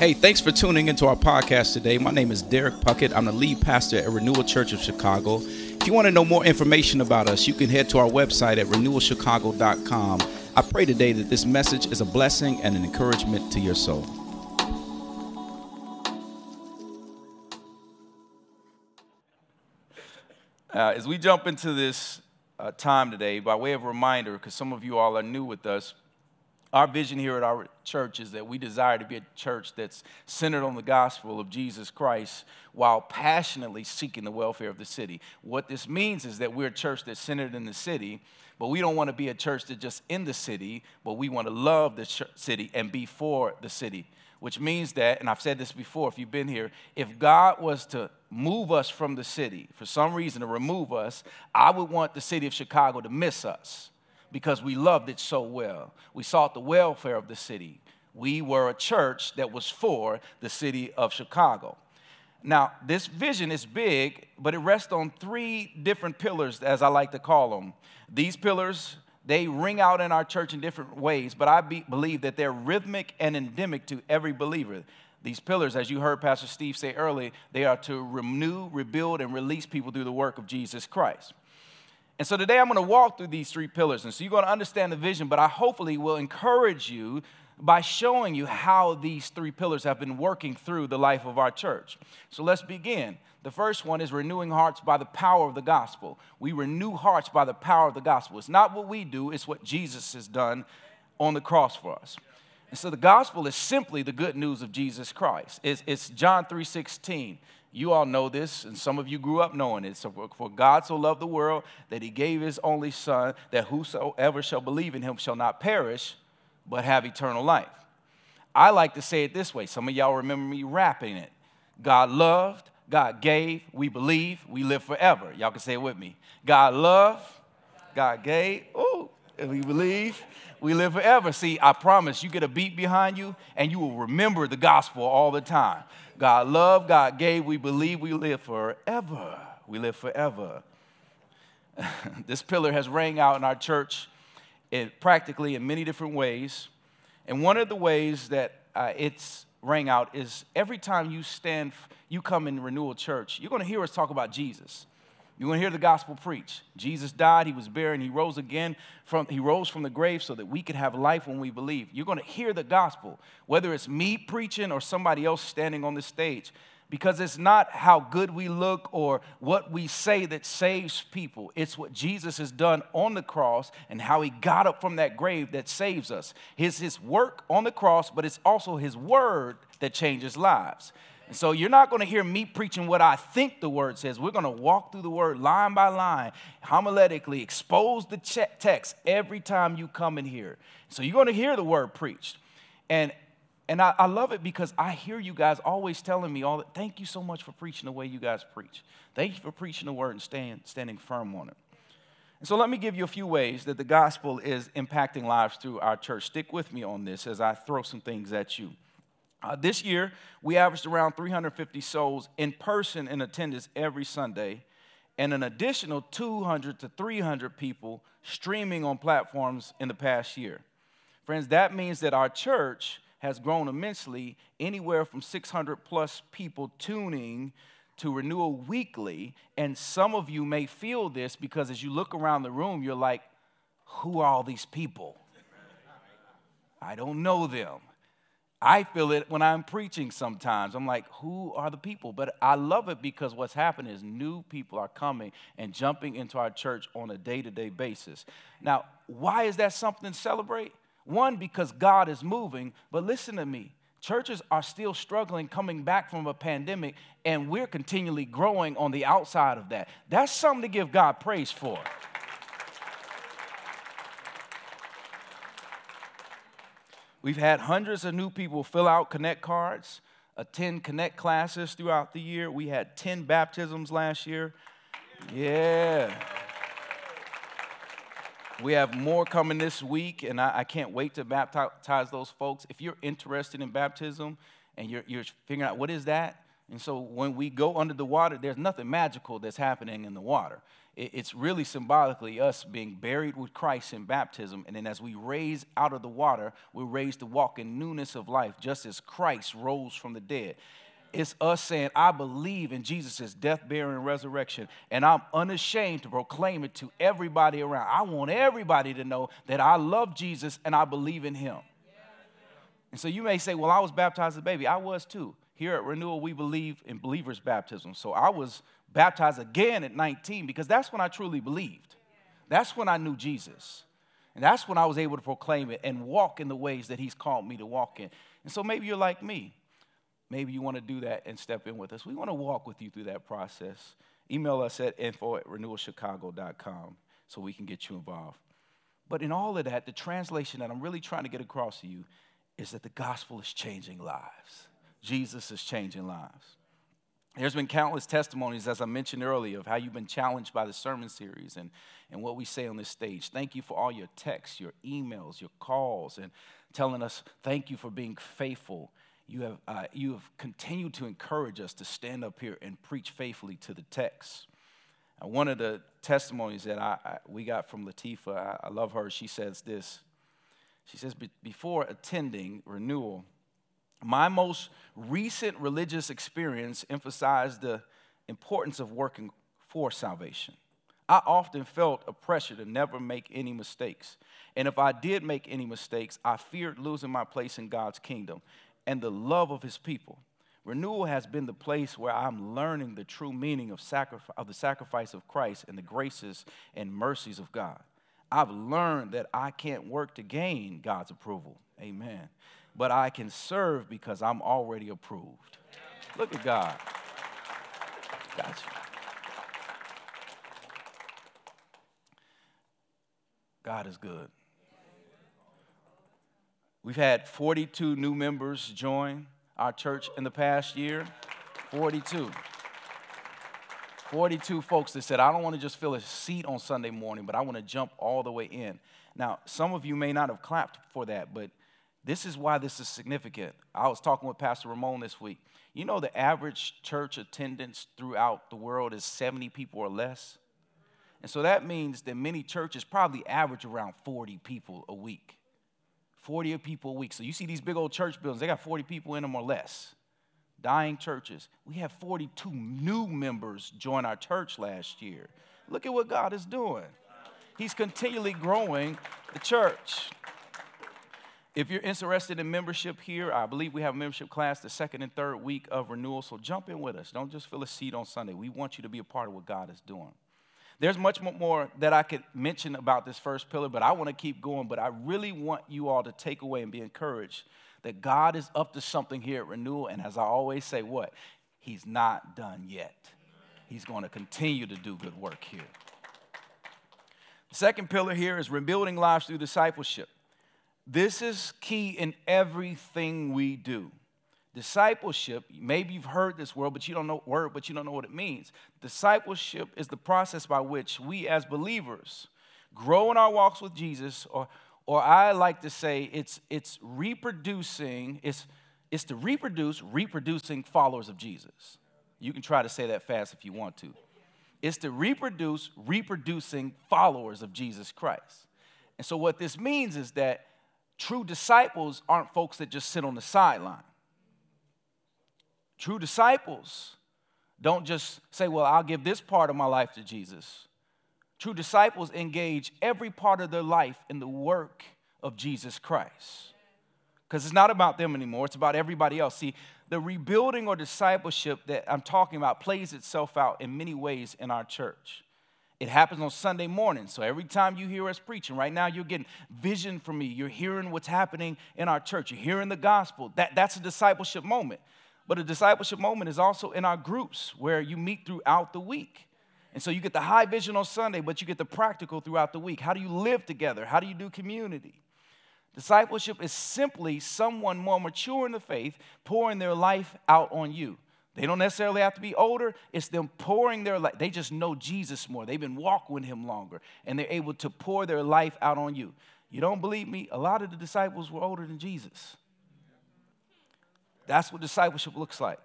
Hey, thanks for tuning into our podcast today. My name is Derek Puckett. I'm the lead pastor at Renewal Church of Chicago. If you want to know more information about us, you can head to our website at renewalchicago.com. I pray today that this message is a blessing and an encouragement to your soul. Uh, as we jump into this uh, time today, by way of reminder, because some of you all are new with us, our vision here at our church is that we desire to be a church that's centered on the gospel of Jesus Christ while passionately seeking the welfare of the city. What this means is that we're a church that's centered in the city, but we don't want to be a church that's just in the city, but we want to love the city and be for the city. Which means that, and I've said this before if you've been here, if God was to move us from the city for some reason to remove us, I would want the city of Chicago to miss us because we loved it so well. We sought the welfare of the city. We were a church that was for the city of Chicago. Now, this vision is big, but it rests on three different pillars, as I like to call them. These pillars, they ring out in our church in different ways, but I be, believe that they're rhythmic and endemic to every believer. These pillars, as you heard Pastor Steve say earlier, they are to renew, rebuild, and release people through the work of Jesus Christ. And so today I'm going to walk through these three pillars. And so you're going to understand the vision, but I hopefully will encourage you by showing you how these three pillars have been working through the life of our church. So let's begin. The first one is renewing hearts by the power of the gospel. We renew hearts by the power of the gospel. It's not what we do, it's what Jesus has done on the cross for us. And so the gospel is simply the good news of Jesus Christ. It's, it's John 3:16. You all know this, and some of you grew up knowing it. So, for God so loved the world that he gave his only Son, that whosoever shall believe in him shall not perish, but have eternal life. I like to say it this way. Some of y'all remember me rapping it. God loved, God gave, we believe, we live forever. Y'all can say it with me. God loved, God gave, ooh, and we believe, we live forever. See, I promise you get a beat behind you and you will remember the gospel all the time. God loved, God gave, we believe we live forever. We live forever. this pillar has rang out in our church in, practically in many different ways. And one of the ways that uh, it's rang out is every time you stand, you come in Renewal Church, you're going to hear us talk about Jesus. You're going to hear the gospel preached. Jesus died, he was buried, and he rose again from he rose from the grave so that we could have life when we believe. You're going to hear the gospel, whether it's me preaching or somebody else standing on the stage, because it's not how good we look or what we say that saves people. It's what Jesus has done on the cross and how he got up from that grave that saves us. His his work on the cross, but it's also his word that changes lives. And so you're not going to hear me preaching what I think the word says. We're going to walk through the word line by line, homiletically, expose the text every time you come in here. So you're going to hear the word preached. And and I, I, love it because I hear you guys always telling me all that. Thank you so much for preaching the way you guys preach. Thank you for preaching the word and staying, standing firm on it. And so let me give you a few ways that the gospel is impacting lives through our church. Stick with me on this as I throw some things at you. Uh, this year, we averaged around 350 souls in person in attendance every Sunday, and an additional 200 to 300 people streaming on platforms in the past year. Friends, that means that our church has grown immensely, anywhere from 600 plus people tuning to Renewal Weekly. And some of you may feel this because as you look around the room, you're like, who are all these people? I don't know them. I feel it when I'm preaching sometimes. I'm like, who are the people? But I love it because what's happening is new people are coming and jumping into our church on a day to day basis. Now, why is that something to celebrate? One, because God is moving, but listen to me. Churches are still struggling coming back from a pandemic, and we're continually growing on the outside of that. That's something to give God praise for. We've had hundreds of new people fill out Connect cards, attend Connect classes throughout the year. We had 10 baptisms last year. Yeah. We have more coming this week, and I, I, can't wait to baptize those folks. If you're interested in baptism and you're, you're figuring out what is that, And so when we go under the water, there's nothing magical that's happening in the water. It's really symbolically us being buried with Christ in baptism. And then as we raise out of the water, we're raised to walk in newness of life, just as Christ rose from the dead. It's us saying, I believe in Jesus' death, burial, and resurrection, and I'm unashamed to proclaim it to everybody around. I want everybody to know that I love Jesus and I believe in him. And so you may say, Well, I was baptized as a baby. I was too. Here at Renewal, we believe in believers' baptism. So I was baptized again at 19 because that's when I truly believed. That's when I knew Jesus. And that's when I was able to proclaim it and walk in the ways that He's called me to walk in. And so maybe you're like me. Maybe you want to do that and step in with us. We want to walk with you through that process. Email us at info at renewalchicago.com so we can get you involved. But in all of that, the translation that I'm really trying to get across to you is that the gospel is changing lives. Jesus is changing lives. There's been countless testimonies, as I mentioned earlier, of how you've been challenged by the sermon series and, and what we say on this stage. Thank you for all your texts, your emails, your calls, and telling us thank you for being faithful. You have, uh, you have continued to encourage us to stand up here and preach faithfully to the text. Uh, one of the testimonies that I, I we got from Latifa, I, I, love her, she says this. She says, Before attending renewal, my most recent religious experience emphasized the importance of working for salvation. I often felt a pressure to never make any mistakes. And if I did make any mistakes, I feared losing my place in God's kingdom and the love of his people. Renewal has been the place where I'm learning the true meaning of, sacrifice, of the sacrifice of Christ and the graces and mercies of God. I've learned that I can't work to gain God's approval. Amen but I can serve because I'm already approved. Look at God. Gotcha. God is good. We've had 42 new members join our church in the past year. 42. 42 folks that said, I don't want to just fill a seat on Sunday morning, but I want to jump all the way in. Now, some of you may not have clapped for that, but this is why this is significant. I was talking with Pastor Ramon this week. You know, the average church attendance throughout the world is 70 people or less. And so that means that many churches probably average around 40 people a week. 40 people a week. So you see these big old church buildings, they got 40 people in them or less. Dying churches. We have 42 new members join our church last year. Look at what God is doing. He's continually growing the church. If you're interested in membership here, I believe we have a membership class the second and third week of renewal. So jump in with us. Don't just fill a seat on Sunday. We want you to be a part of what God is doing. There's much more that I could mention about this first pillar, but I want to keep going. But I really want you all to take away and be encouraged that God is up to something here at Renewal. And as I always say, what? He's not done yet. He's going to continue to do good work here. The second pillar here is rebuilding lives through discipleship. This is key in everything we do. Discipleship, maybe you've heard this word, but you don't know word, but you don't know what it means. Discipleship is the process by which we as believers grow in our walks with Jesus, or or I like to say it's it's reproducing, it's it's to reproduce reproducing followers of Jesus. You can try to say that fast if you want to. It's to reproduce reproducing followers of Jesus Christ. And so what this means is that True disciples aren't folks that just sit on the sideline. True disciples don't just say, Well, I'll give this part of my life to Jesus. True disciples engage every part of their life in the work of Jesus Christ. Because it's not about them anymore, it's about everybody else. See, the rebuilding or discipleship that I'm talking about plays itself out in many ways in our church. It happens on Sunday morning. So every time you hear us preaching, right now you're getting vision from me. You're hearing what's happening in our church. You're hearing the gospel. That, that's a discipleship moment. But a discipleship moment is also in our groups where you meet throughout the week. And so you get the high vision on Sunday, but you get the practical throughout the week. How do you live together? How do you do community? Discipleship is simply someone more mature in the faith pouring their life out on you. They don't necessarily have to be older. It's them pouring their life. They just know Jesus more. They've been walking with him longer, and they're able to pour their life out on you. You don't believe me? A lot of the disciples were older than Jesus. That's what discipleship looks like.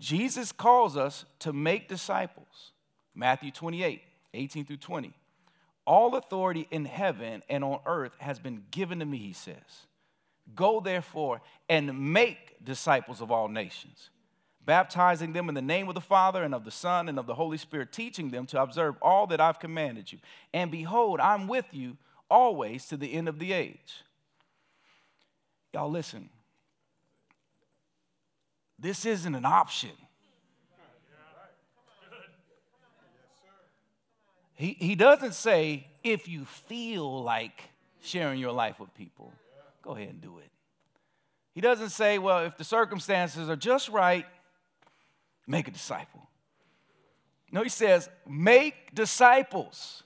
Jesus calls us to make disciples. Matthew 28, 18 through 20. All authority in heaven and on earth has been given to me, he says. Go therefore and make disciples of all nations, baptizing them in the name of the Father and of the Son and of the Holy Spirit, teaching them to observe all that I've commanded you. And behold, I'm with you always to the end of the age. Y'all, listen. This isn't an option. He, he doesn't say, if you feel like sharing your life with people, go ahead and do it. He doesn't say, well, if the circumstances are just right, make a disciple. No, he says, make disciples.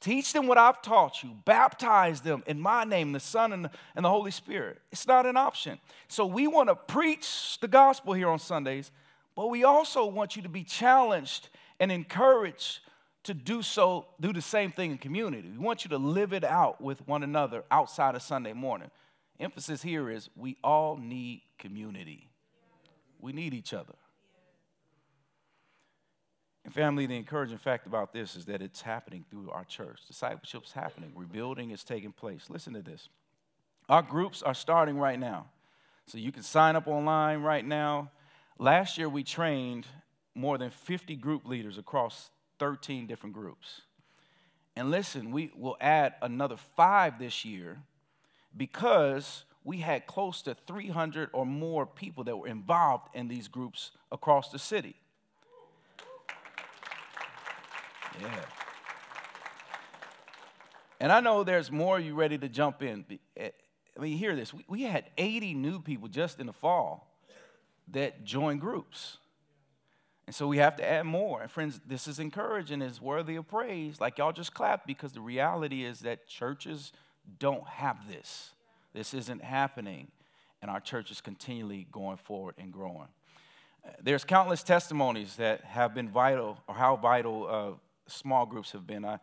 Teach them what I've taught you. Baptize them in my name, the Son and the, and the Holy Spirit. It's not an option. So we want to preach the gospel here on Sundays, but we also want you to be challenged and encouraged to do so, do the same thing in community. We want you to live it out with one another outside of Sunday morning. Emphasis here is we all need community. We need each other. And family, the encouraging fact about this is that it's happening through our church. Discipleship's happening, rebuilding is taking place. Listen to this. Our groups are starting right now. So you can sign up online right now. Last year we trained more than 50 group leaders across 13 different groups. And listen, we will add another five this year because we had close to 300 or more people that were involved in these groups across the city. Yeah. And I know there's more you ready to jump in. Eh, I mean, hear this. We had 80 new people just in the fall that joined groups. And so we have to add more. And friends, this is encouraging, it's worthy of praise. Like y'all just clapped because the reality is that churches don't have this. This isn't happening. And our church is continually going forward and growing. There's countless testimonies that have been vital, or how vital uh, small groups have been, uh,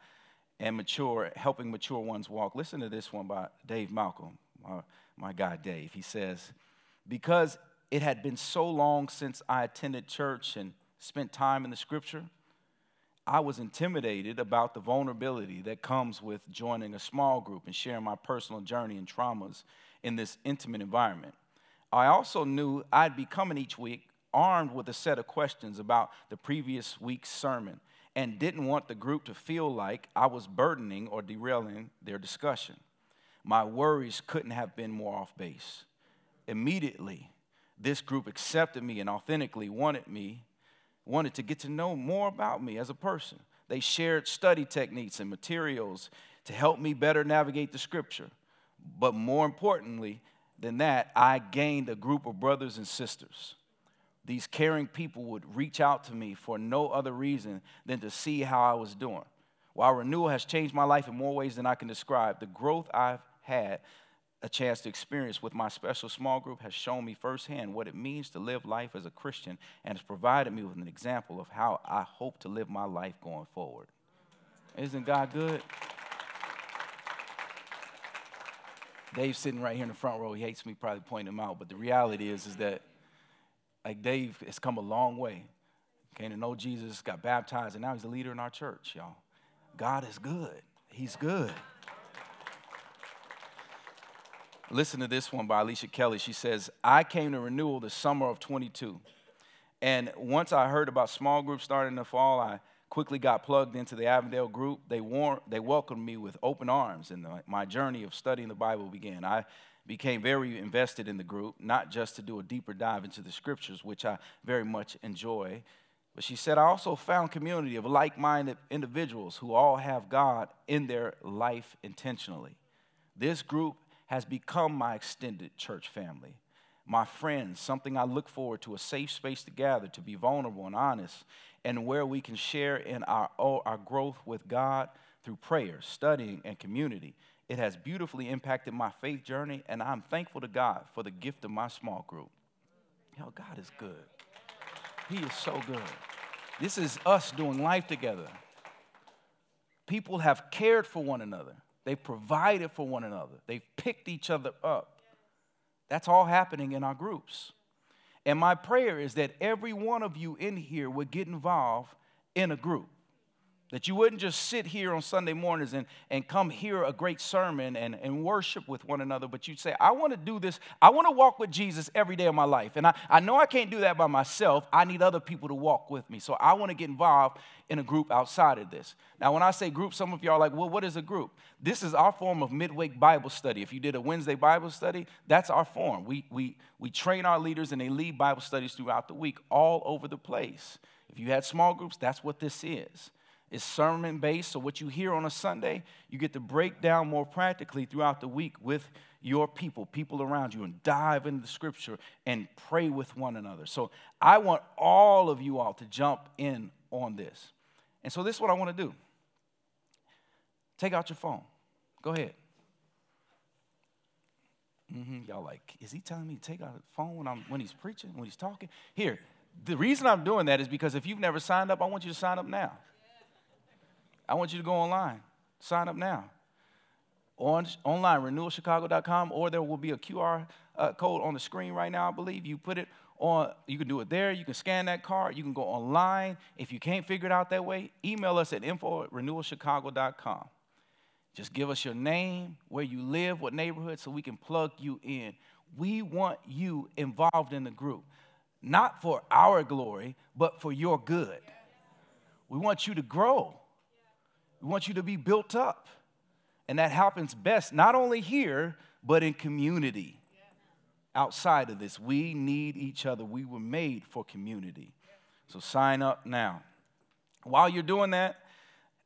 and mature, helping mature ones walk. Listen to this one by Dave Malcolm, my, my guy Dave. He says, Because it had been so long since I attended church and spent time in the scripture, I was intimidated about the vulnerability that comes with joining a small group and sharing my personal journey and traumas in this intimate environment. I also knew I'd be coming each week armed with a set of questions about the previous week's sermon and didn't want the group to feel like I was burdening or derailing their discussion. My worries couldn't have been more off base. Immediately, this group accepted me and authentically wanted me wanted to get to know more about me as a person. They shared study techniques and materials to help me better navigate the scripture. But more importantly than that, I gained a group of brothers and sisters. These caring people would reach out to me for no other reason than to see how I was doing. While renewal has changed my life in more ways than I can describe, the growth I've had a chance to experience with my special small group has shown me firsthand what it means to live life as a Christian and has provided me with an example of how I hope to live my life going forward. Isn't God good? Dave's sitting right here in the front row. He hates me probably pointing him out, but the reality is, is that like Dave has come a long way. Came to know Jesus, got baptized, and now he's a leader in our church, y'all. God is good. He's good. Listen to this one by Alicia Kelly. She says, I came to renewal the summer of 22. And once I heard about small groups starting in the fall, I quickly got plugged into the Avondale group. They, war- they welcomed me with open arms, and the, my journey of studying the Bible began. I became very invested in the group, not just to do a deeper dive into the scriptures, which I very much enjoy. But she said, I also found community of like minded individuals who all have God in their life intentionally. This group has become my extended church family. My friends, something I look forward to, a safe space to gather, to be vulnerable and honest, and where we can share in our, our growth with God through prayer, studying, and community. It has beautifully impacted my faith journey, and I'm thankful to God for the gift of my small group. Yo, God is good. He is so good. This is us doing life together. People have cared for one another. They've provided for one another. They've picked each other up. That's all happening in our groups. And my prayer is that every one of you in here would get involved in a group. That you wouldn't just sit here on Sunday mornings and, and come hear a great sermon and, and worship with one another, but you'd say, I want to do this. I want to walk with Jesus every day of my life. And I, I know I can't do that by myself. I need other people to walk with me. So I want to get involved in a group outside of this. Now, when I say group, some of y'all are like, well, what is a group? This is our form of midweek Bible study. If you did a Wednesday Bible study, that's our form. We, we, we train our leaders and they lead Bible studies throughout the week all over the place. If you had small groups, that's what this is. It's sermon based, so what you hear on a Sunday, you get to break down more practically throughout the week with your people, people around you, and dive into the scripture and pray with one another. So I want all of you all to jump in on this. And so this is what I want to do. Take out your phone. Go ahead. Mm-hmm. Y'all like, is he telling me to take out the phone when, I'm, when he's preaching, when he's talking? Here, the reason I'm doing that is because if you've never signed up, I want you to sign up now. I want you to go online. Sign up now. On, online, renewalchicago.com, or there will be a QR uh, code on the screen right now, I believe. You put it on, you can do it there. You can scan that card. You can go online. If you can't figure it out that way, email us at info at renewalchicago.com. Just give us your name, where you live, what neighborhood, so we can plug you in. We want you involved in the group, not for our glory, but for your good. We want you to grow. We want you to be built up. And that happens best not only here, but in community. Outside of this, we need each other. We were made for community. So sign up now. While you're doing that,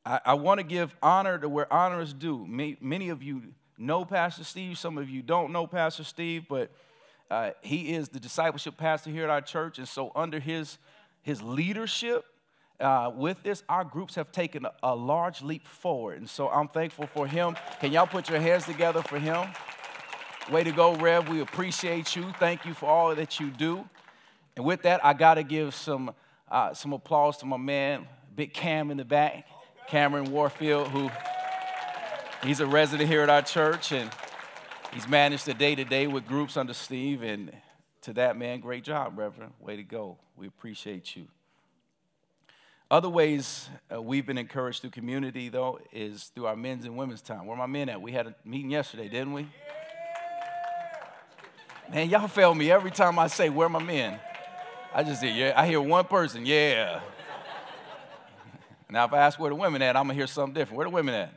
I, I want to give honor to where honor is due. Many of you know Pastor Steve, some of you don't know Pastor Steve, but uh, he is the discipleship pastor here at our church. And so, under his, his leadership, uh, with this, our groups have taken a, a large leap forward. And so I'm thankful for him. Can y'all put your hands together for him? Way to go, Rev. We appreciate you. Thank you for all that you do. And with that, I got to give some, uh, some applause to my man, Big Cam in the back, Cameron Warfield, who he's a resident here at our church, and he's managed the day to day with groups under Steve. And to that man, great job, Reverend. Way to go. We appreciate you. Other ways uh, we've been encouraged through community, though, is through our men's and women's time. Where my men at? We had a meeting yesterday, didn't we? Man, y'all fail me every time I say, Where my men? I just hear, yeah, I hear one person, yeah. now, if I ask where the women at, I'm gonna hear something different. Where the women at?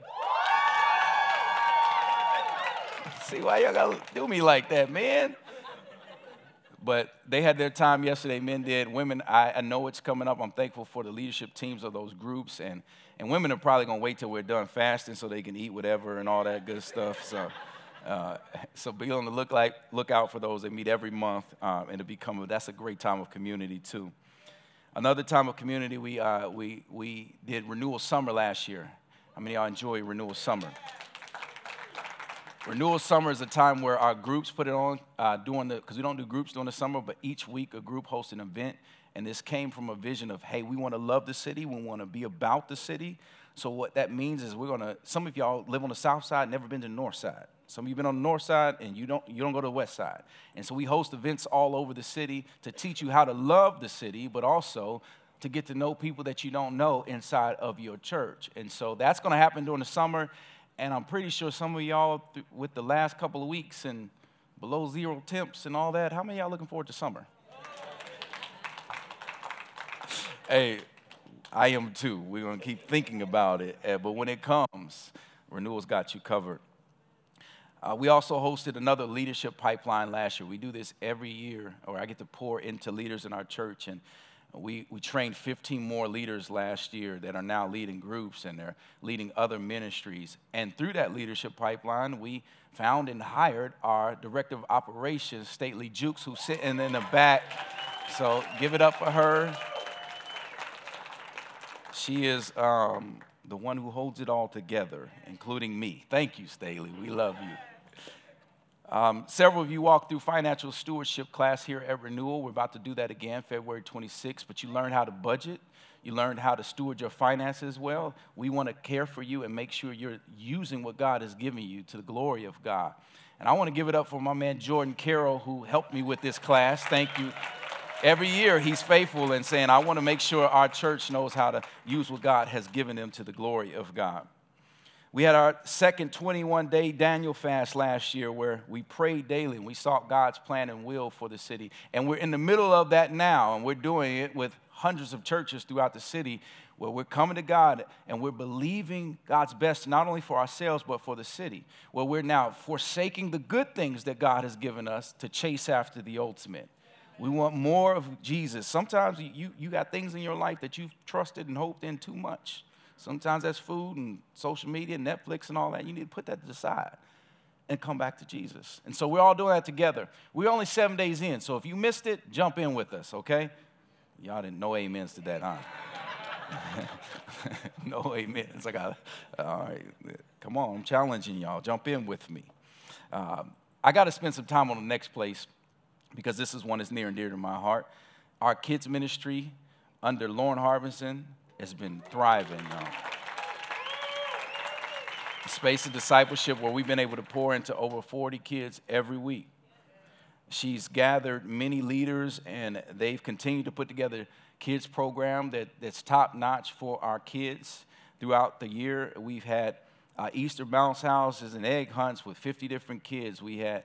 See why y'all gotta do me like that, man? But they had their time yesterday, men did. Women, I, I, know it's coming up. I'm thankful for the leadership teams of those groups. And, and women are probably going to wait till we're done fasting so they can eat whatever and all that good stuff. So, uh, so be on the look, like, look out for those. They meet every month. Um, and to become, a, that's a great time of community, too. Another time of community, we, uh, we, we did Renewal Summer last year. How many of y'all enjoy Renewal Summer? Renewal Summer is a time where our groups put it on uh, during the, because we don't do groups during the summer, but each week a group hosts an event. And this came from a vision of, hey, we want to love the city, we want to be about the city. So what that means is we're gonna. Some of y'all live on the south side, never been to the north side. Some of you been on the north side, and you don't you don't go to the west side. And so we host events all over the city to teach you how to love the city, but also to get to know people that you don't know inside of your church. And so that's going to happen during the summer. And I'm pretty sure some of y'all, with the last couple of weeks and below zero temps and all that, how many y'all looking forward to summer? hey, I am too. We're going to keep thinking about it. Eh, but when it comes, Renewal's got you covered. Uh, we also hosted another leadership pipeline last year. We do this every year, or I get to pour into leaders in our church. And we, we trained 15 more leaders last year that are now leading groups and they're leading other ministries. And through that leadership pipeline, we found and hired our director of operations, Staley Jukes, who's sitting in the back. So give it up for her. She is um, the one who holds it all together, including me. Thank you, Staley. We love you. Um, several of you walked through financial stewardship class here at Renewal. We're about to do that again, February 26th. But you learned how to budget. You learned how to steward your finances well. We want to care for you and make sure you're using what God has given you to the glory of God. And I want to give it up for my man Jordan Carroll, who helped me with this class. Thank you. every year he's faithful in saying, I want to make sure our church knows how to use what God has given them to the glory of God. We had our second 21 day Daniel fast last year where we prayed daily and we sought God's plan and will for the city. And we're in the middle of that now, and we're doing it with hundreds of churches throughout the city where we're coming to God and we're believing God's best, not only for ourselves, but for the city, where we're now forsaking the good things that God has given us to chase after the ultimate. We want more of Jesus. Sometimes you, you got things in your life that you've trusted and hoped in too much. Sometimes that's food and social media, Netflix, and all that. You need to put that to the side and come back to Jesus. And so we're all doing that together. We're only seven days in, so if you missed it, jump in with us, okay? Y'all didn't know amens to that, huh? no amens. I got, all right, come on, I'm challenging y'all. Jump in with me. Um, I got to spend some time on the next place because this is one that's near and dear to my heart. Our kids' ministry under Lauren Harbison has been thriving. Uh, space of discipleship where we've been able to pour into over 40 kids every week. She's gathered many leaders, and they've continued to put together kids program that, that's top notch for our kids throughout the year. We've had uh, Easter bounce houses and egg hunts with 50 different kids. We had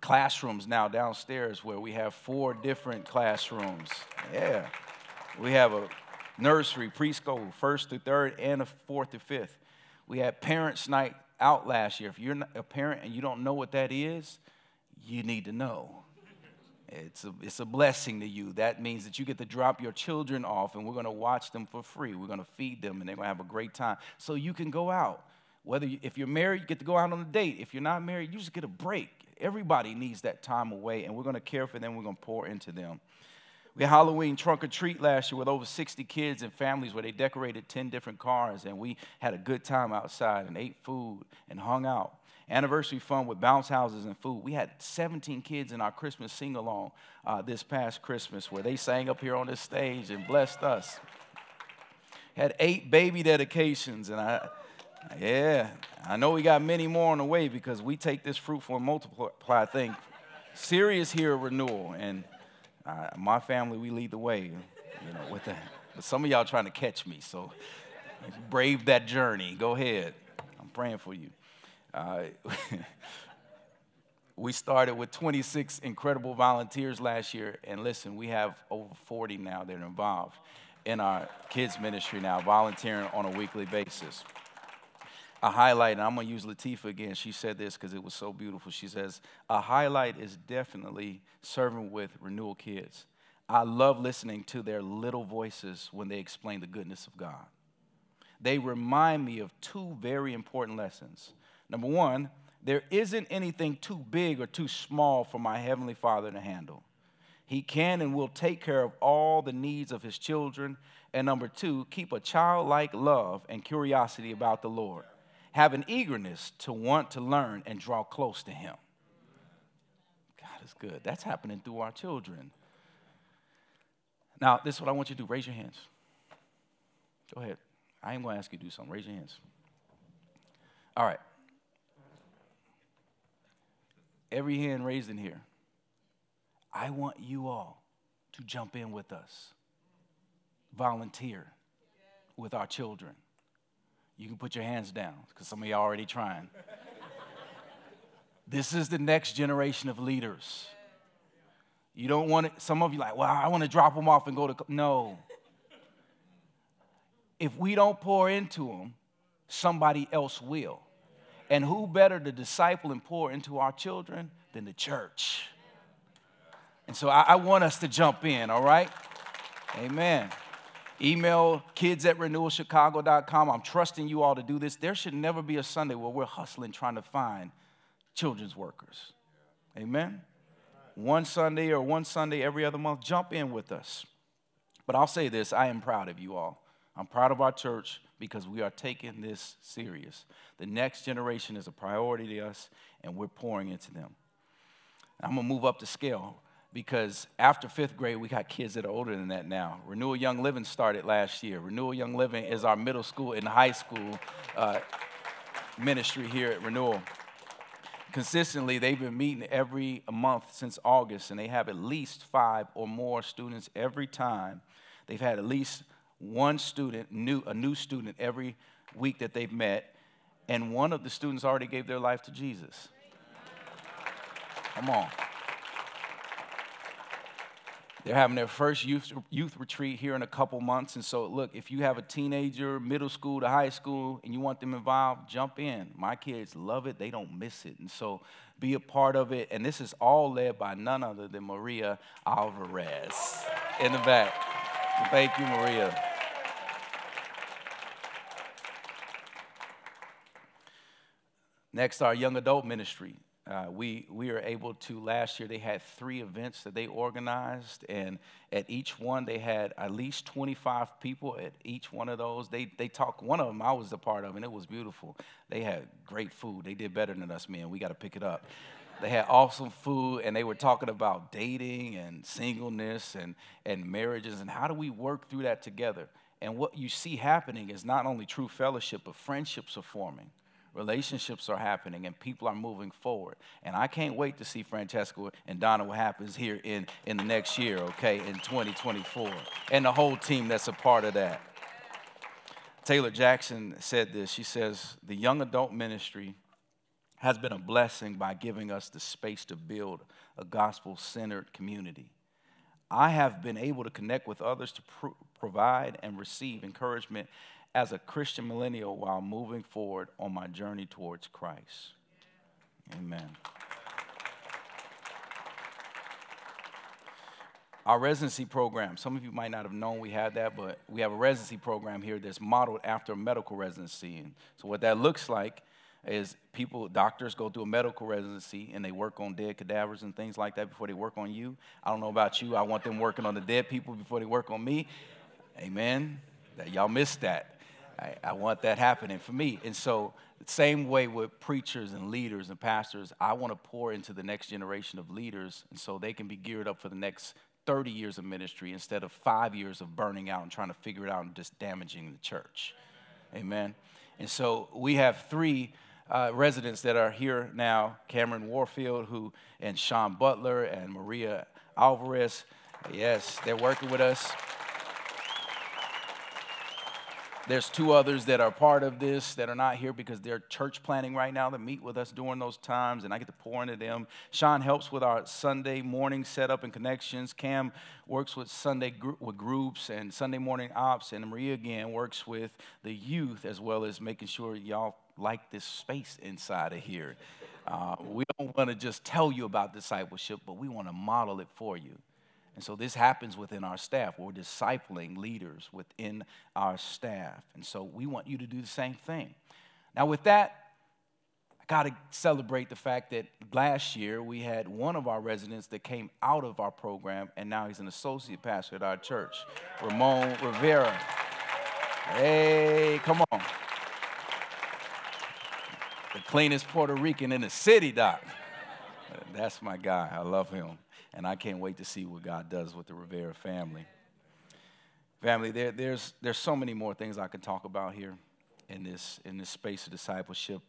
classrooms now downstairs where we have four different classrooms. Yeah. We have a nursery, preschool, first through third, and a fourth through fifth. We had parents' night out last year. If you're a parent and you don't know what that is, you need to know. It's a, it's a blessing to you. That means that you get to drop your children off and we're going to watch them for free. We're going to feed them and they're going to have a great time. So you can go out. Whether you, if you're married, you get to go out on a date. If you're not married, you just get a break. Everybody needs that time away and we're going to care for them. We're going to pour into them. We had Halloween trunk or treat last year with over 60 kids and families where they decorated 10 different cars and we had a good time outside and ate food and hung out. Anniversary fun with bounce houses and food. We had 17 kids in our Christmas sing along uh, this past Christmas where they sang up here on this stage and blessed us. Had eight baby dedications and I, yeah, I know we got many more on the way because we take this fruitful and multiply thing serious here at Renewal and my family, we lead the way, you know, with that. But some of y'all trying to catch me, so brave that journey. Go ahead. I'm praying for you. Uh, we started with 26 incredible volunteers last year, and listen, we have over 40 now that are involved in our kids' ministry now, volunteering on a weekly basis a highlight, and I'm going to use Latifah again. She said this because it was so beautiful. She says, A highlight is definitely serving with renewal kids. I love listening to their little voices when they explain the goodness of God. They remind me of two very important lessons. Number one, there isn't anything too big or too small for my Heavenly Father to handle. He can and will take care of all the needs of His children. And number two, keep a childlike love and curiosity about the Lord have an eagerness to want to learn and draw close to Him. God is good. That's happening through our children. Now, this is what I want you to do raise your hands. Go ahead. I am going to ask you to do something. Raise your hands. All right. Every hand raised in here. I want you all to jump in with us, volunteer with our children. You can put your hands down because some of are already trying. this is the next generation of leaders. You don't want it, some of you like, well, I want to drop them off and go to, no. If we don't pour into them, somebody else will. And who better to disciple and pour into our children than the church? And so I, I want us to jump in, all right? Amen. Email kids at renewalchicago.com. I'm trusting you all to do this. There should never be a Sunday where we're hustling trying to find children's workers. Amen? One Sunday or one Sunday every other month, jump in with us. But I'll say this I am proud of you all. I'm proud of our church because we are taking this serious. The next generation is a priority to us, and we're pouring into them. I'm going to move up the scale because after fifth grade, we got kids that are older than that now. Renewal Young Living started last year. Renewal Young Living is our middle school and high school uh, ministry here at Renewal. consistently, they've been meeting every month since August, and they have at least five or more students every time. They've had at least one student, new, a new student every week that they've met, and one of the students already gave their life to Jesus. Come on. They're having their first youth, youth retreat here in a couple months. And so, look, if you have a teenager, middle school to high school, and you want them involved, jump in. My kids love it, they don't miss it. And so, be a part of it. And this is all led by none other than Maria Alvarez in the back. Thank you, Maria. Next, our young adult ministry. Uh, we, we are able to, last year, they had three events that they organized, and at each one, they had at least 25 people at each one of those. They, they talked, one of them I was a part of, and it was beautiful. They had great food. They did better than us, man. We got to pick it up. They had awesome food, and they were talking about dating and singleness and, and marriages, and how do we work through that together. And what you see happening is not only true fellowship, but friendships are forming relationships are happening and people are moving forward. And I can't wait to see Francesco and Donna what happens here in, in the next year, okay, in 2024. And the whole team that's a part of that. Taylor Jackson said this. She says, The young adult ministry has been a blessing by giving us the space to build a gospel centered community. I have been able to connect with others to provide and receive encouragement as a Christian millennial while moving forward on my journey towards Christ. Amen. Our residency program, some of you might not have known we had that, but we have a residency program here that's modeled after a medical residency. And so, what that looks like is people, doctors go through a medical residency and they work on dead cadavers and things like that before they work on you. I don't know about you, I want them working on the dead people before they work on me. Amen. That Y'all missed that. I, I want that happening for me. And so, the same way with preachers and leaders and pastors, I want to pour into the next generation of leaders, and so they can be geared up for the next 30 years of ministry instead of five years of burning out and trying to figure it out and just damaging the church. Amen. And so we have three uh, residents that are here now Cameron Warfield, who, and Sean Butler, and Maria Alvarez. Yes, they're working with us. There's two others that are part of this that are not here because they're church planning right now that meet with us during those times, and I get to pour into them. Sean helps with our Sunday morning setup and connections. Cam works with Sunday gr- with groups and Sunday morning ops, and Maria again works with the youth as well as making sure y'all like this space inside of here. Uh, we don't want to just tell you about discipleship, but we want to model it for you. And so this happens within our staff. We're discipling leaders within our staff. And so we want you to do the same thing. Now, with that, I got to celebrate the fact that last year we had one of our residents that came out of our program, and now he's an associate pastor at our church, Ramon Rivera. Hey, come on. The cleanest Puerto Rican in the city, Doc. That's my guy. I love him. And I can't wait to see what God does with the Rivera family. Family, there, there's, there's so many more things I can talk about here in this, in this space of discipleship.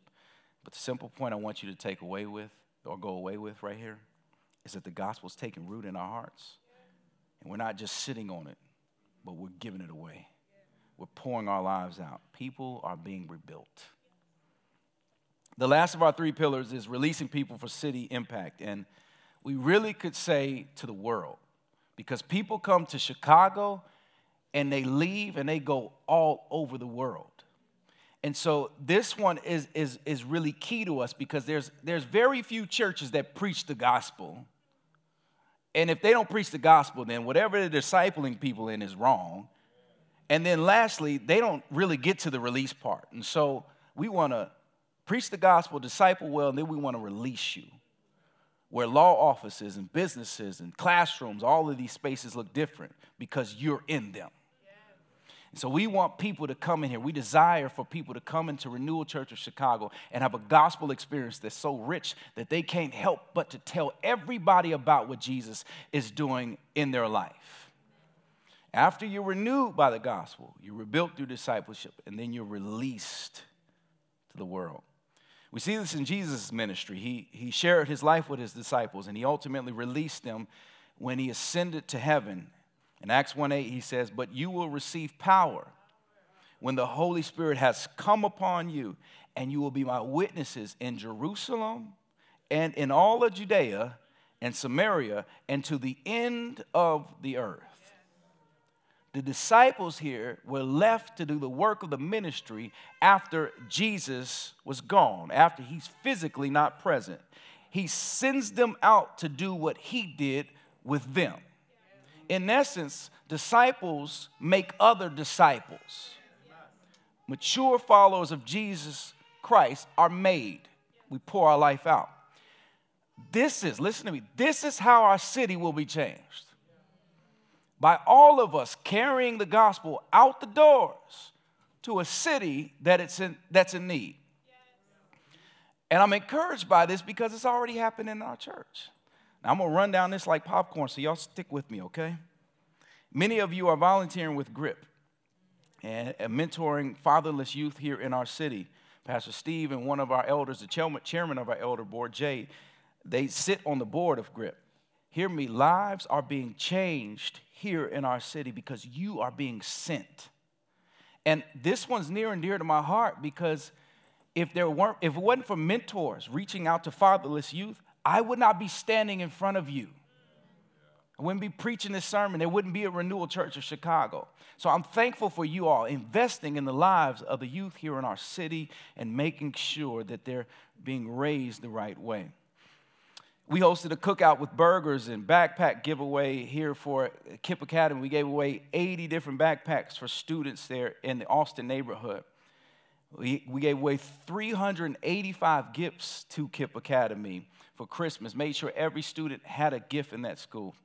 But the simple point I want you to take away with, or go away with right here, is that the gospel's taking root in our hearts. And we're not just sitting on it, but we're giving it away. We're pouring our lives out. People are being rebuilt. The last of our three pillars is releasing people for city impact. And we really could say to the world because people come to Chicago and they leave and they go all over the world. And so this one is, is, is really key to us because there's, there's very few churches that preach the gospel. And if they don't preach the gospel, then whatever they're discipling people in is wrong. And then lastly, they don't really get to the release part. And so we want to preach the gospel, disciple well, and then we want to release you where law offices and businesses and classrooms, all of these spaces look different because you're in them. So we want people to come in here. We desire for people to come into Renewal Church of Chicago and have a gospel experience that's so rich that they can't help but to tell everybody about what Jesus is doing in their life. After you're renewed by the gospel, you're rebuilt through discipleship, and then you're released to the world. We see this in Jesus' ministry. He, he shared his life with his disciples and he ultimately released them when he ascended to heaven. In Acts 1 8, he says, But you will receive power when the Holy Spirit has come upon you, and you will be my witnesses in Jerusalem and in all of Judea and Samaria and to the end of the earth the disciples here were left to do the work of the ministry after Jesus was gone, after he's physically not present. He sends them out to do what he did with them. In essence, disciples make other disciples. Mature followers of Jesus Christ are made. We pour our life out. This is, listen to me, this is how our city will be changed by all of us carrying the gospel out the doors to a city that it's in, that's in need. And I'm encouraged by this because it's already happened in our church. Now, I'm going to run down this like popcorn, so y'all stick with me, okay? Many of you are volunteering with GRIP and mentoring fatherless youth here in our city. Pastor Steve and one of our elders, the chairman of our elder board, Jay, they sit on the board of GRIP. Hear me, lives are being changed here in our city because you are being sent. And this one's near and dear to my heart because if there weren't if it wasn't for mentors reaching out to fatherless youth, I would not be standing in front of you. I wouldn't be preaching this sermon. There wouldn't be a renewal church of Chicago. So I'm thankful for you all investing in the lives of the youth here in our city and making sure that they're being raised the right way we hosted a cookout with burgers and backpack giveaway here for KIPP Academy. We gave away 80 different backpacks for students there in the Austin neighborhood. We, we gave away 385 gifts to KIPP Academy for Christmas, made sure every student had a gift in that school.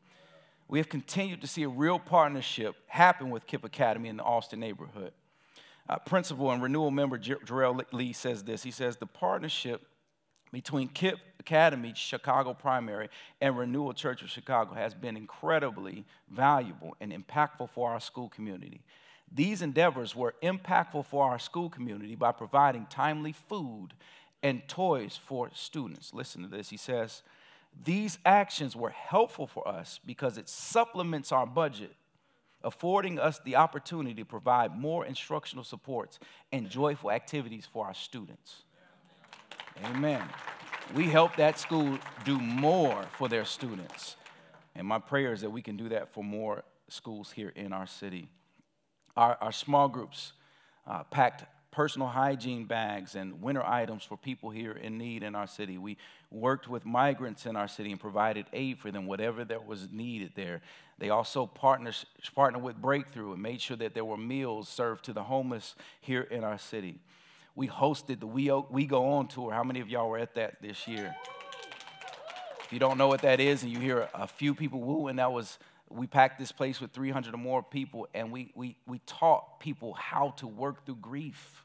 We have continued to see a real partnership happen with KIPP Academy in the Austin neighborhood. Uh, principal and renewal member Jarrell Lee says this. He says, The partnership between KIPP Academy, Chicago Primary, and Renewal Church of Chicago has been incredibly valuable and impactful for our school community. These endeavors were impactful for our school community by providing timely food and toys for students. Listen to this. He says, These actions were helpful for us because it supplements our budget, affording us the opportunity to provide more instructional supports and joyful activities for our students. Amen. We help that school do more for their students. And my prayer is that we can do that for more schools here in our city. Our, our small groups uh, packed personal hygiene bags and winter items for people here in need in our city. We worked with migrants in our city and provided aid for them, whatever that was needed there. They also partnered, partnered with Breakthrough and made sure that there were meals served to the homeless here in our city we hosted the We, we Go On tour. How many of y'all were at that this year? If you don't know what that is and you hear a few people wooing, that was, we packed this place with 300 or more people and we, we, we taught people how to work through grief.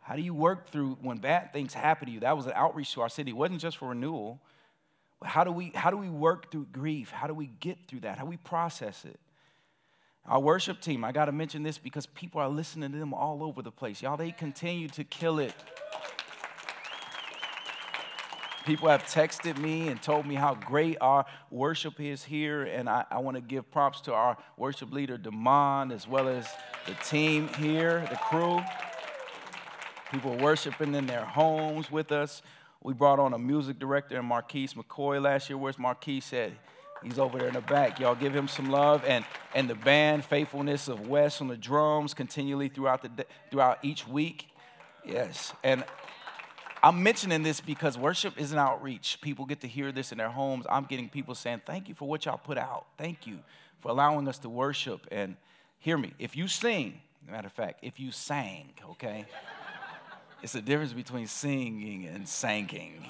How do you work through when bad things happen to you? That was an outreach to our city. It wasn't just for renewal. How do we, how do we work through grief? How do we get through that? How do we process it? Our worship team, I got to mention this because people are listening to them all over the place. Y'all, they continue to kill it. People have texted me and told me how great our worship is here, and I, I want to give props to our worship leader, Damon, as well as the team here, the crew. People worshiping in their homes with us. We brought on a music director, Marquise McCoy, last year. Where's Marquise at? He's over there in the back. Y'all give him some love. And, and the band, Faithfulness of Wes on the drums continually throughout, the, throughout each week. Yes. And I'm mentioning this because worship is an outreach. People get to hear this in their homes. I'm getting people saying, Thank you for what y'all put out. Thank you for allowing us to worship. And hear me, if you sing, matter of fact, if you sang, okay? it's a difference between singing and singing.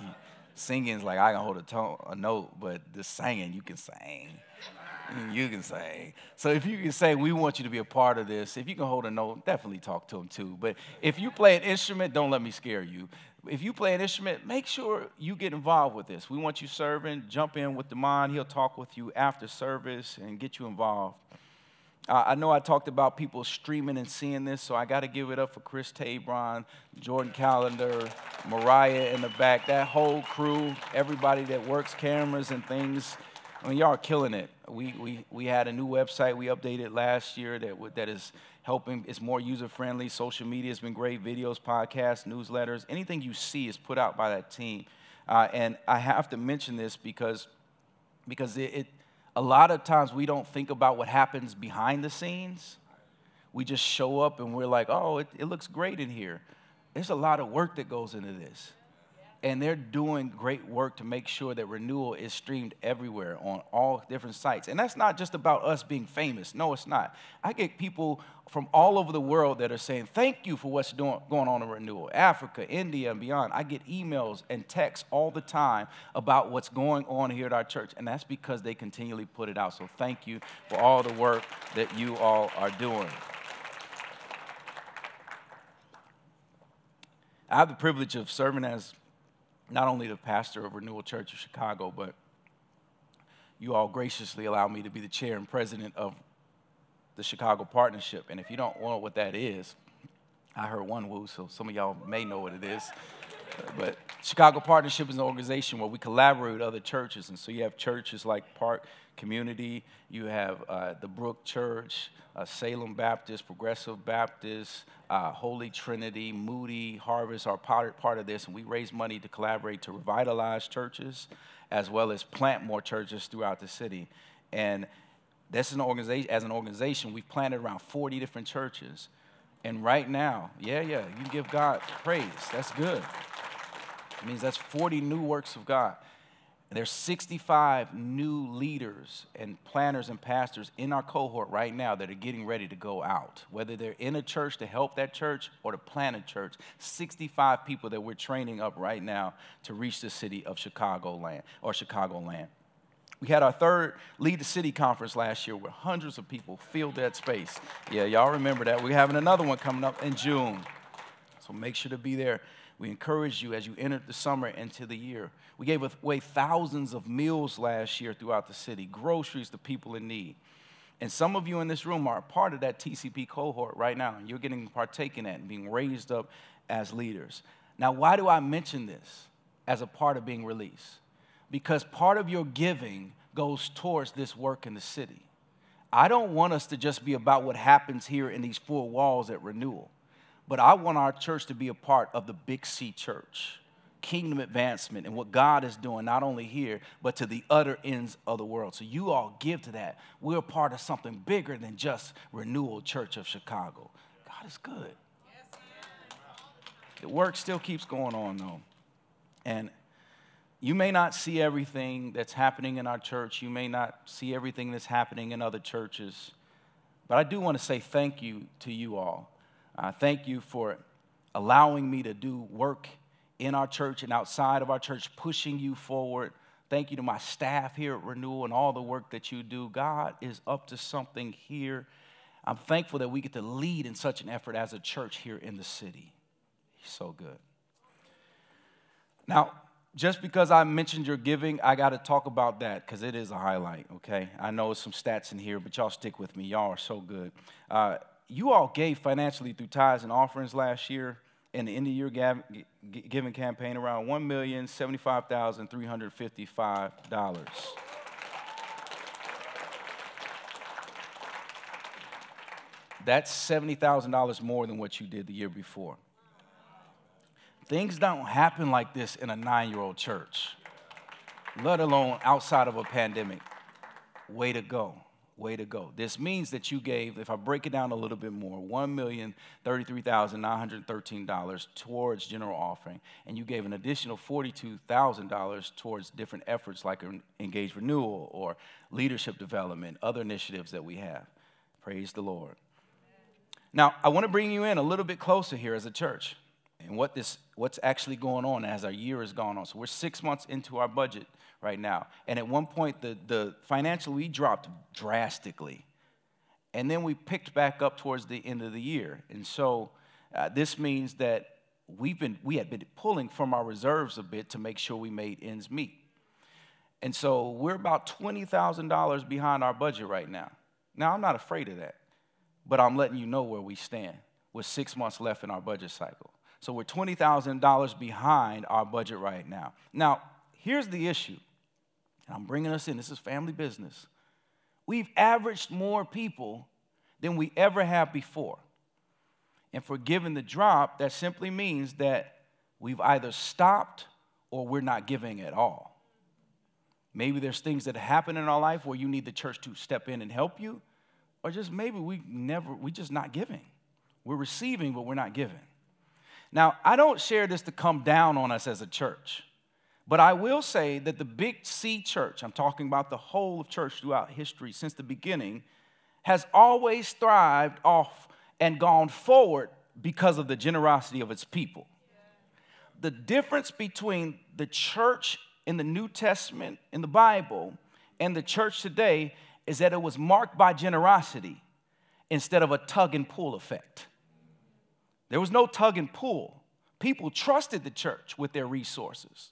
Singing is like I can hold a tone, a note, but the singing you can sing. You can sing. So if you can say, we want you to be a part of this. If you can hold a note, definitely talk to them too. But if you play an instrument, don't let me scare you. If you play an instrument, make sure you get involved with this. We want you serving. Jump in with Damon. He'll talk with you after service and get you involved. I know I talked about people streaming and seeing this, so I got to give it up for Chris Tabron, Jordan Calendar, Mariah in the back, that whole crew, everybody that works cameras and things. I mean, y'all are killing it. We, we, we had a new website we updated last year that, that is helping. It's more user friendly. Social media has been great videos, podcasts, newsletters. Anything you see is put out by that team. Uh, and I have to mention this because, because it, it, a lot of times we don't think about what happens behind the scenes. We just show up and we're like, oh, it, it looks great in here. There's a lot of work that goes into this and they're doing great work to make sure that renewal is streamed everywhere on all different sites. And that's not just about us being famous. No, it's not. I get people from all over the world that are saying, Thank you for what's doing, going on in renewal. Africa, India, and beyond. I get emails and texts all the time about what's going on here at our church. And that's because they continually put it out. So thank you for all the work that you all are doing. I have the privilege of serving as not only the pastor of Renewal Church of Chicago, but you all graciously allow me to be the chair and president of the Chicago Partnership. And if you don't know what that is, I heard one woo, so some of y'all may know what it is. But Chicago Partnership is an organization where we collaborate with other churches. And so you have churches like Park Community, you have uh, the Brook Church, uh, Salem Baptist, Progressive Baptist, uh, Holy Trinity, Moody, Harvest are part, part of this. And we raise money to collaborate to revitalize churches as well as plant more churches throughout the city. And this is an organization, as an organization, we've planted around 40 different churches. And right now, yeah, yeah, you give God praise. That's good. It means that's 40 new works of God. And there's 65 new leaders and planners and pastors in our cohort right now that are getting ready to go out. Whether they're in a church to help that church or to plant a church, 65 people that we're training up right now to reach the city of Chicagoland or Chicagoland. We had our third Lead the City conference last year where hundreds of people filled that space. Yeah, y'all remember that. We're having another one coming up in June. So make sure to be there. We encourage you as you enter the summer into the year. We gave away thousands of meals last year throughout the city, groceries to people in need. And some of you in this room are part of that TCP cohort right now, and you're getting partaken at and being raised up as leaders. Now, why do I mention this as a part of being released? Because part of your giving goes towards this work in the city. I don't want us to just be about what happens here in these four walls at Renewal. But I want our church to be a part of the Big C church, kingdom advancement, and what God is doing, not only here, but to the utter ends of the world. So you all give to that. We're a part of something bigger than just Renewal Church of Chicago. God is good. The work still keeps going on, though. And you may not see everything that's happening in our church. You may not see everything that's happening in other churches. But I do want to say thank you to you all uh, thank you for allowing me to do work in our church and outside of our church, pushing you forward. Thank you to my staff here at Renewal and all the work that you do. God is up to something here. I'm thankful that we get to lead in such an effort as a church here in the city. He's so good. Now, just because I mentioned your giving, I got to talk about that because it is a highlight, okay? I know some stats in here, but y'all stick with me. Y'all are so good. Uh, you all gave financially through tithes and offerings last year in the end of year giving campaign around $1,075,355. That's $70,000 more than what you did the year before. Things don't happen like this in a nine year old church, let alone outside of a pandemic. Way to go way to go. This means that you gave, if I break it down a little bit more, $1,033,913 towards general offering, and you gave an additional $42,000 towards different efforts like Engage Renewal or leadership development, other initiatives that we have. Praise the Lord. Now, I want to bring you in a little bit closer here as a church and what this, what's actually going on as our year has gone on. So we're six months into our budget right now. And at one point, the, the financially, we dropped drastically. And then we picked back up towards the end of the year. And so uh, this means that we've been, we had been pulling from our reserves a bit to make sure we made ends meet. And so we're about $20,000 behind our budget right now. Now, I'm not afraid of that, but I'm letting you know where we stand with six months left in our budget cycle. So we're $20,000 behind our budget right now. Now, here's the issue, and I'm bringing us in. This is family business. We've averaged more people than we ever have before. And for giving the drop, that simply means that we've either stopped or we're not giving at all. Maybe there's things that happen in our life where you need the church to step in and help you, or just maybe we never, we just not giving. We're receiving, but we're not giving. Now, I don't share this to come down on us as a church, but I will say that the Big C church, I'm talking about the whole of church throughout history since the beginning, has always thrived off and gone forward because of the generosity of its people. The difference between the church in the New Testament, in the Bible, and the church today is that it was marked by generosity instead of a tug and pull effect. There was no tug and pull. People trusted the church with their resources.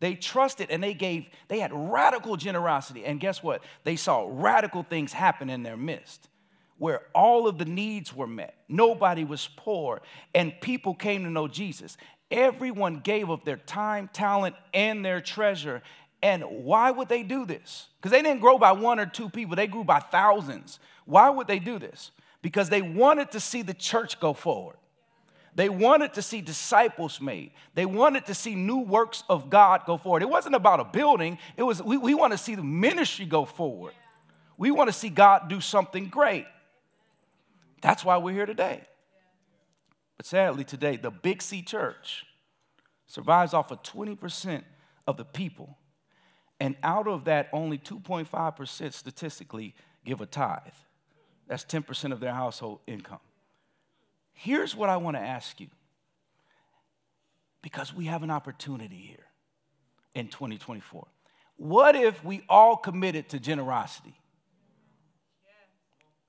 They trusted and they gave, they had radical generosity. And guess what? They saw radical things happen in their midst where all of the needs were met. Nobody was poor, and people came to know Jesus. Everyone gave of their time, talent, and their treasure. And why would they do this? Because they didn't grow by one or two people, they grew by thousands. Why would they do this? Because they wanted to see the church go forward. They wanted to see disciples made. They wanted to see new works of God go forward. It wasn't about a building, it was we, we want to see the ministry go forward. We want to see God do something great. That's why we're here today. But sadly, today, the Big C church survives off of 20% of the people. And out of that, only 2.5% statistically give a tithe. That's 10% of their household income. Here's what I want to ask you because we have an opportunity here in 2024. What if we all committed to generosity?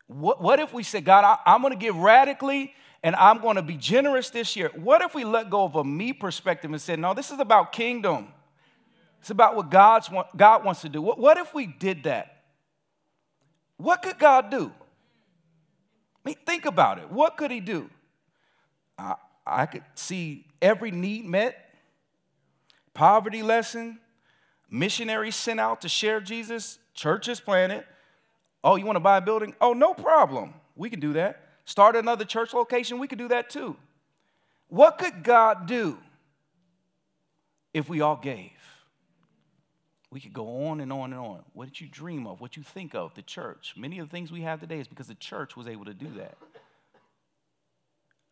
What, what if we said, God, I, I'm going to give radically and I'm going to be generous this year? What if we let go of a me perspective and said, no, this is about kingdom? It's about what God's, God wants to do. What, what if we did that? What could God do? I mean, think about it. What could He do? I, I could see every need met, poverty lessen, missionaries sent out to share Jesus, churches planted. Oh, you want to buy a building? Oh, no problem. We can do that. Start another church location? We could do that too. What could God do if we all gave? We could go on and on and on. What did you dream of? What you think of? The church. Many of the things we have today is because the church was able to do that.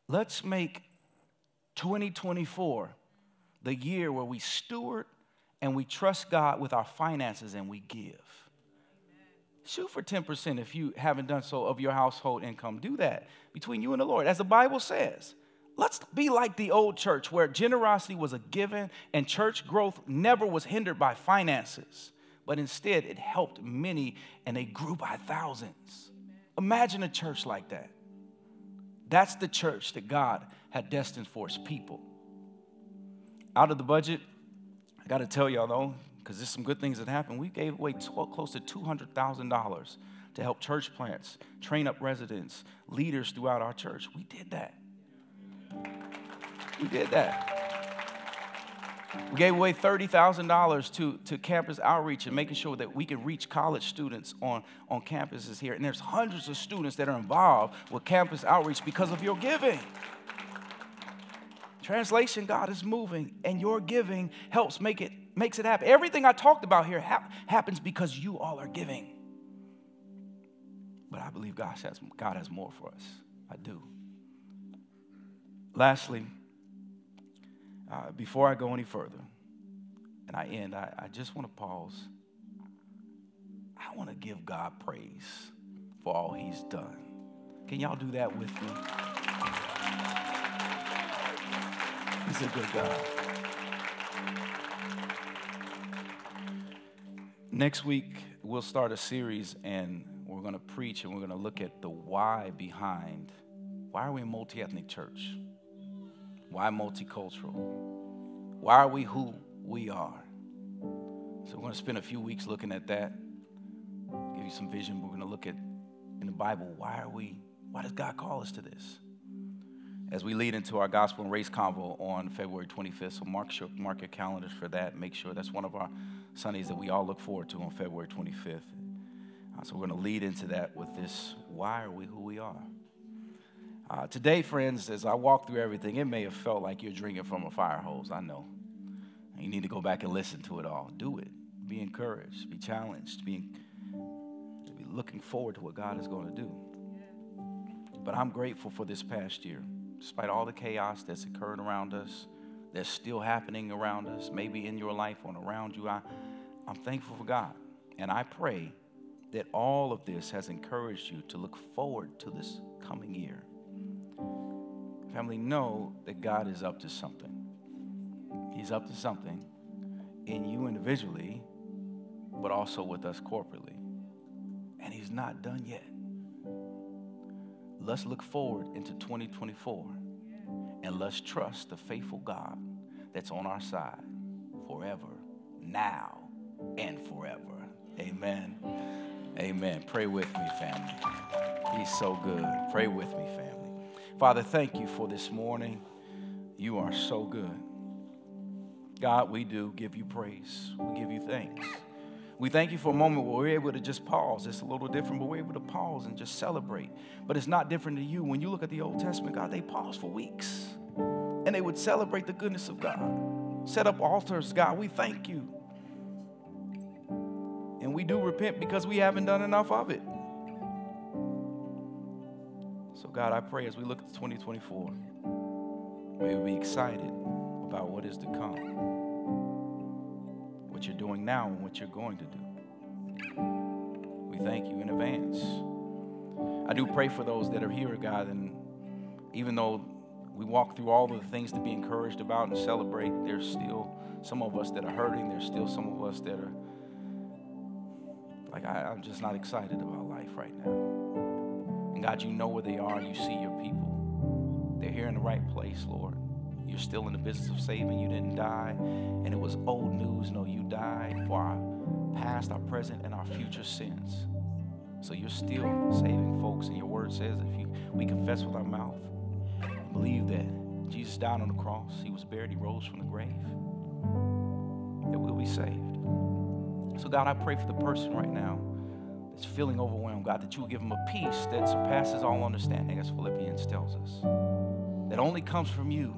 Let's make 2024 the year where we steward and we trust God with our finances and we give. Shoot for 10% if you haven't done so of your household income. Do that between you and the Lord. As the Bible says, let's be like the old church where generosity was a given and church growth never was hindered by finances, but instead it helped many and they grew by thousands. Imagine a church like that. That's the church that God had destined for his people. Out of the budget, I got to tell y'all though, because there's some good things that happened. We gave away close to $200,000 to help church plants, train up residents, leaders throughout our church. We did that. We did that. We gave away $30,000 to, to campus outreach and making sure that we can reach college students on, on campuses here. And there's hundreds of students that are involved with campus outreach because of your giving. Translation, God is moving, and your giving helps make it, makes it happen. Everything I talked about here ha- happens because you all are giving. But I believe God has, God has more for us. I do. Lastly, uh, before I go any further, and I end, I, I just want to pause. I want to give God praise for all He's done. Can y'all do that with me? He's a good God. Next week, we'll start a series and we're going to preach and we're going to look at the why behind why are we a multi ethnic church? Why multicultural? Why are we who we are? So we're going to spend a few weeks looking at that, give you some vision. We're going to look at in the Bible, why are we, why does God call us to this? As we lead into our gospel and race convo on February 25th, so mark, your, mark your calendars for that. Make sure that's one of our Sundays that we all look forward to on February 25th. Uh, so we're going to lead into that with this why are we who we are? Uh, today, friends, as I walk through everything, it may have felt like you're drinking from a fire hose. I know. You need to go back and listen to it all. Do it. Be encouraged. Be challenged. Be, be looking forward to what God is going to do. But I'm grateful for this past year. Despite all the chaos that's occurred around us, that's still happening around us, maybe in your life or around you, I, I'm thankful for God. And I pray that all of this has encouraged you to look forward to this coming year. Family, know that God is up to something. He's up to something in you individually, but also with us corporately. And He's not done yet. Let's look forward into 2024 and let's trust the faithful God that's on our side forever, now, and forever. Amen. Amen. Pray with me, family. He's so good. Pray with me, family. Father, thank you for this morning. You are so good. God, we do give you praise. We give you thanks. We thank you for a moment where we're able to just pause. It's a little different, but we're able to pause and just celebrate. But it's not different to you. When you look at the Old Testament, God, they paused for weeks and they would celebrate the goodness of God. Set up altars, God. We thank you. And we do repent because we haven't done enough of it. So, God, I pray as we look at 2024, may we be excited about what is to come, what you're doing now, and what you're going to do. We thank you in advance. I do pray for those that are here, God, and even though we walk through all of the things to be encouraged about and celebrate, there's still some of us that are hurting. There's still some of us that are like, I, I'm just not excited about life right now. God, you know where they are. You see your people. They're here in the right place, Lord. You're still in the business of saving. You didn't die. And it was old news. No, you died for our past, our present, and our future sins. So you're still saving folks. And your word says if you, we confess with our mouth, believe that Jesus died on the cross, he was buried, he rose from the grave, that we'll be saved. So, God, I pray for the person right now that's feeling overwhelmed, God, that you will give them a peace that surpasses all understanding, as Philippians tells us, that only comes from you,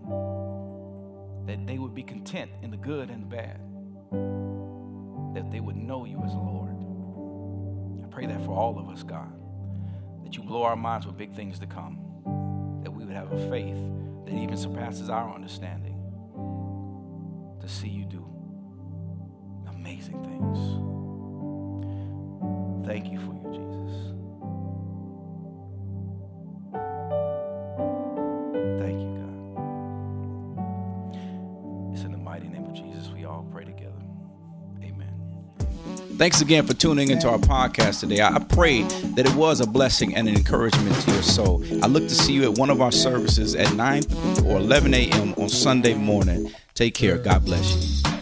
that they would be content in the good and the bad, that they would know you as Lord. I pray that for all of us, God, that you blow our minds with big things to come, that we would have a faith that even surpasses our understanding to see you do amazing things. Thank you for you, Jesus. Thank you, God. It's in the mighty name of Jesus we all pray together. Amen. Thanks again for tuning into our podcast today. I pray that it was a blessing and an encouragement to your soul. I look to see you at one of our services at 9 or 11 a.m. on Sunday morning. Take care. God bless you.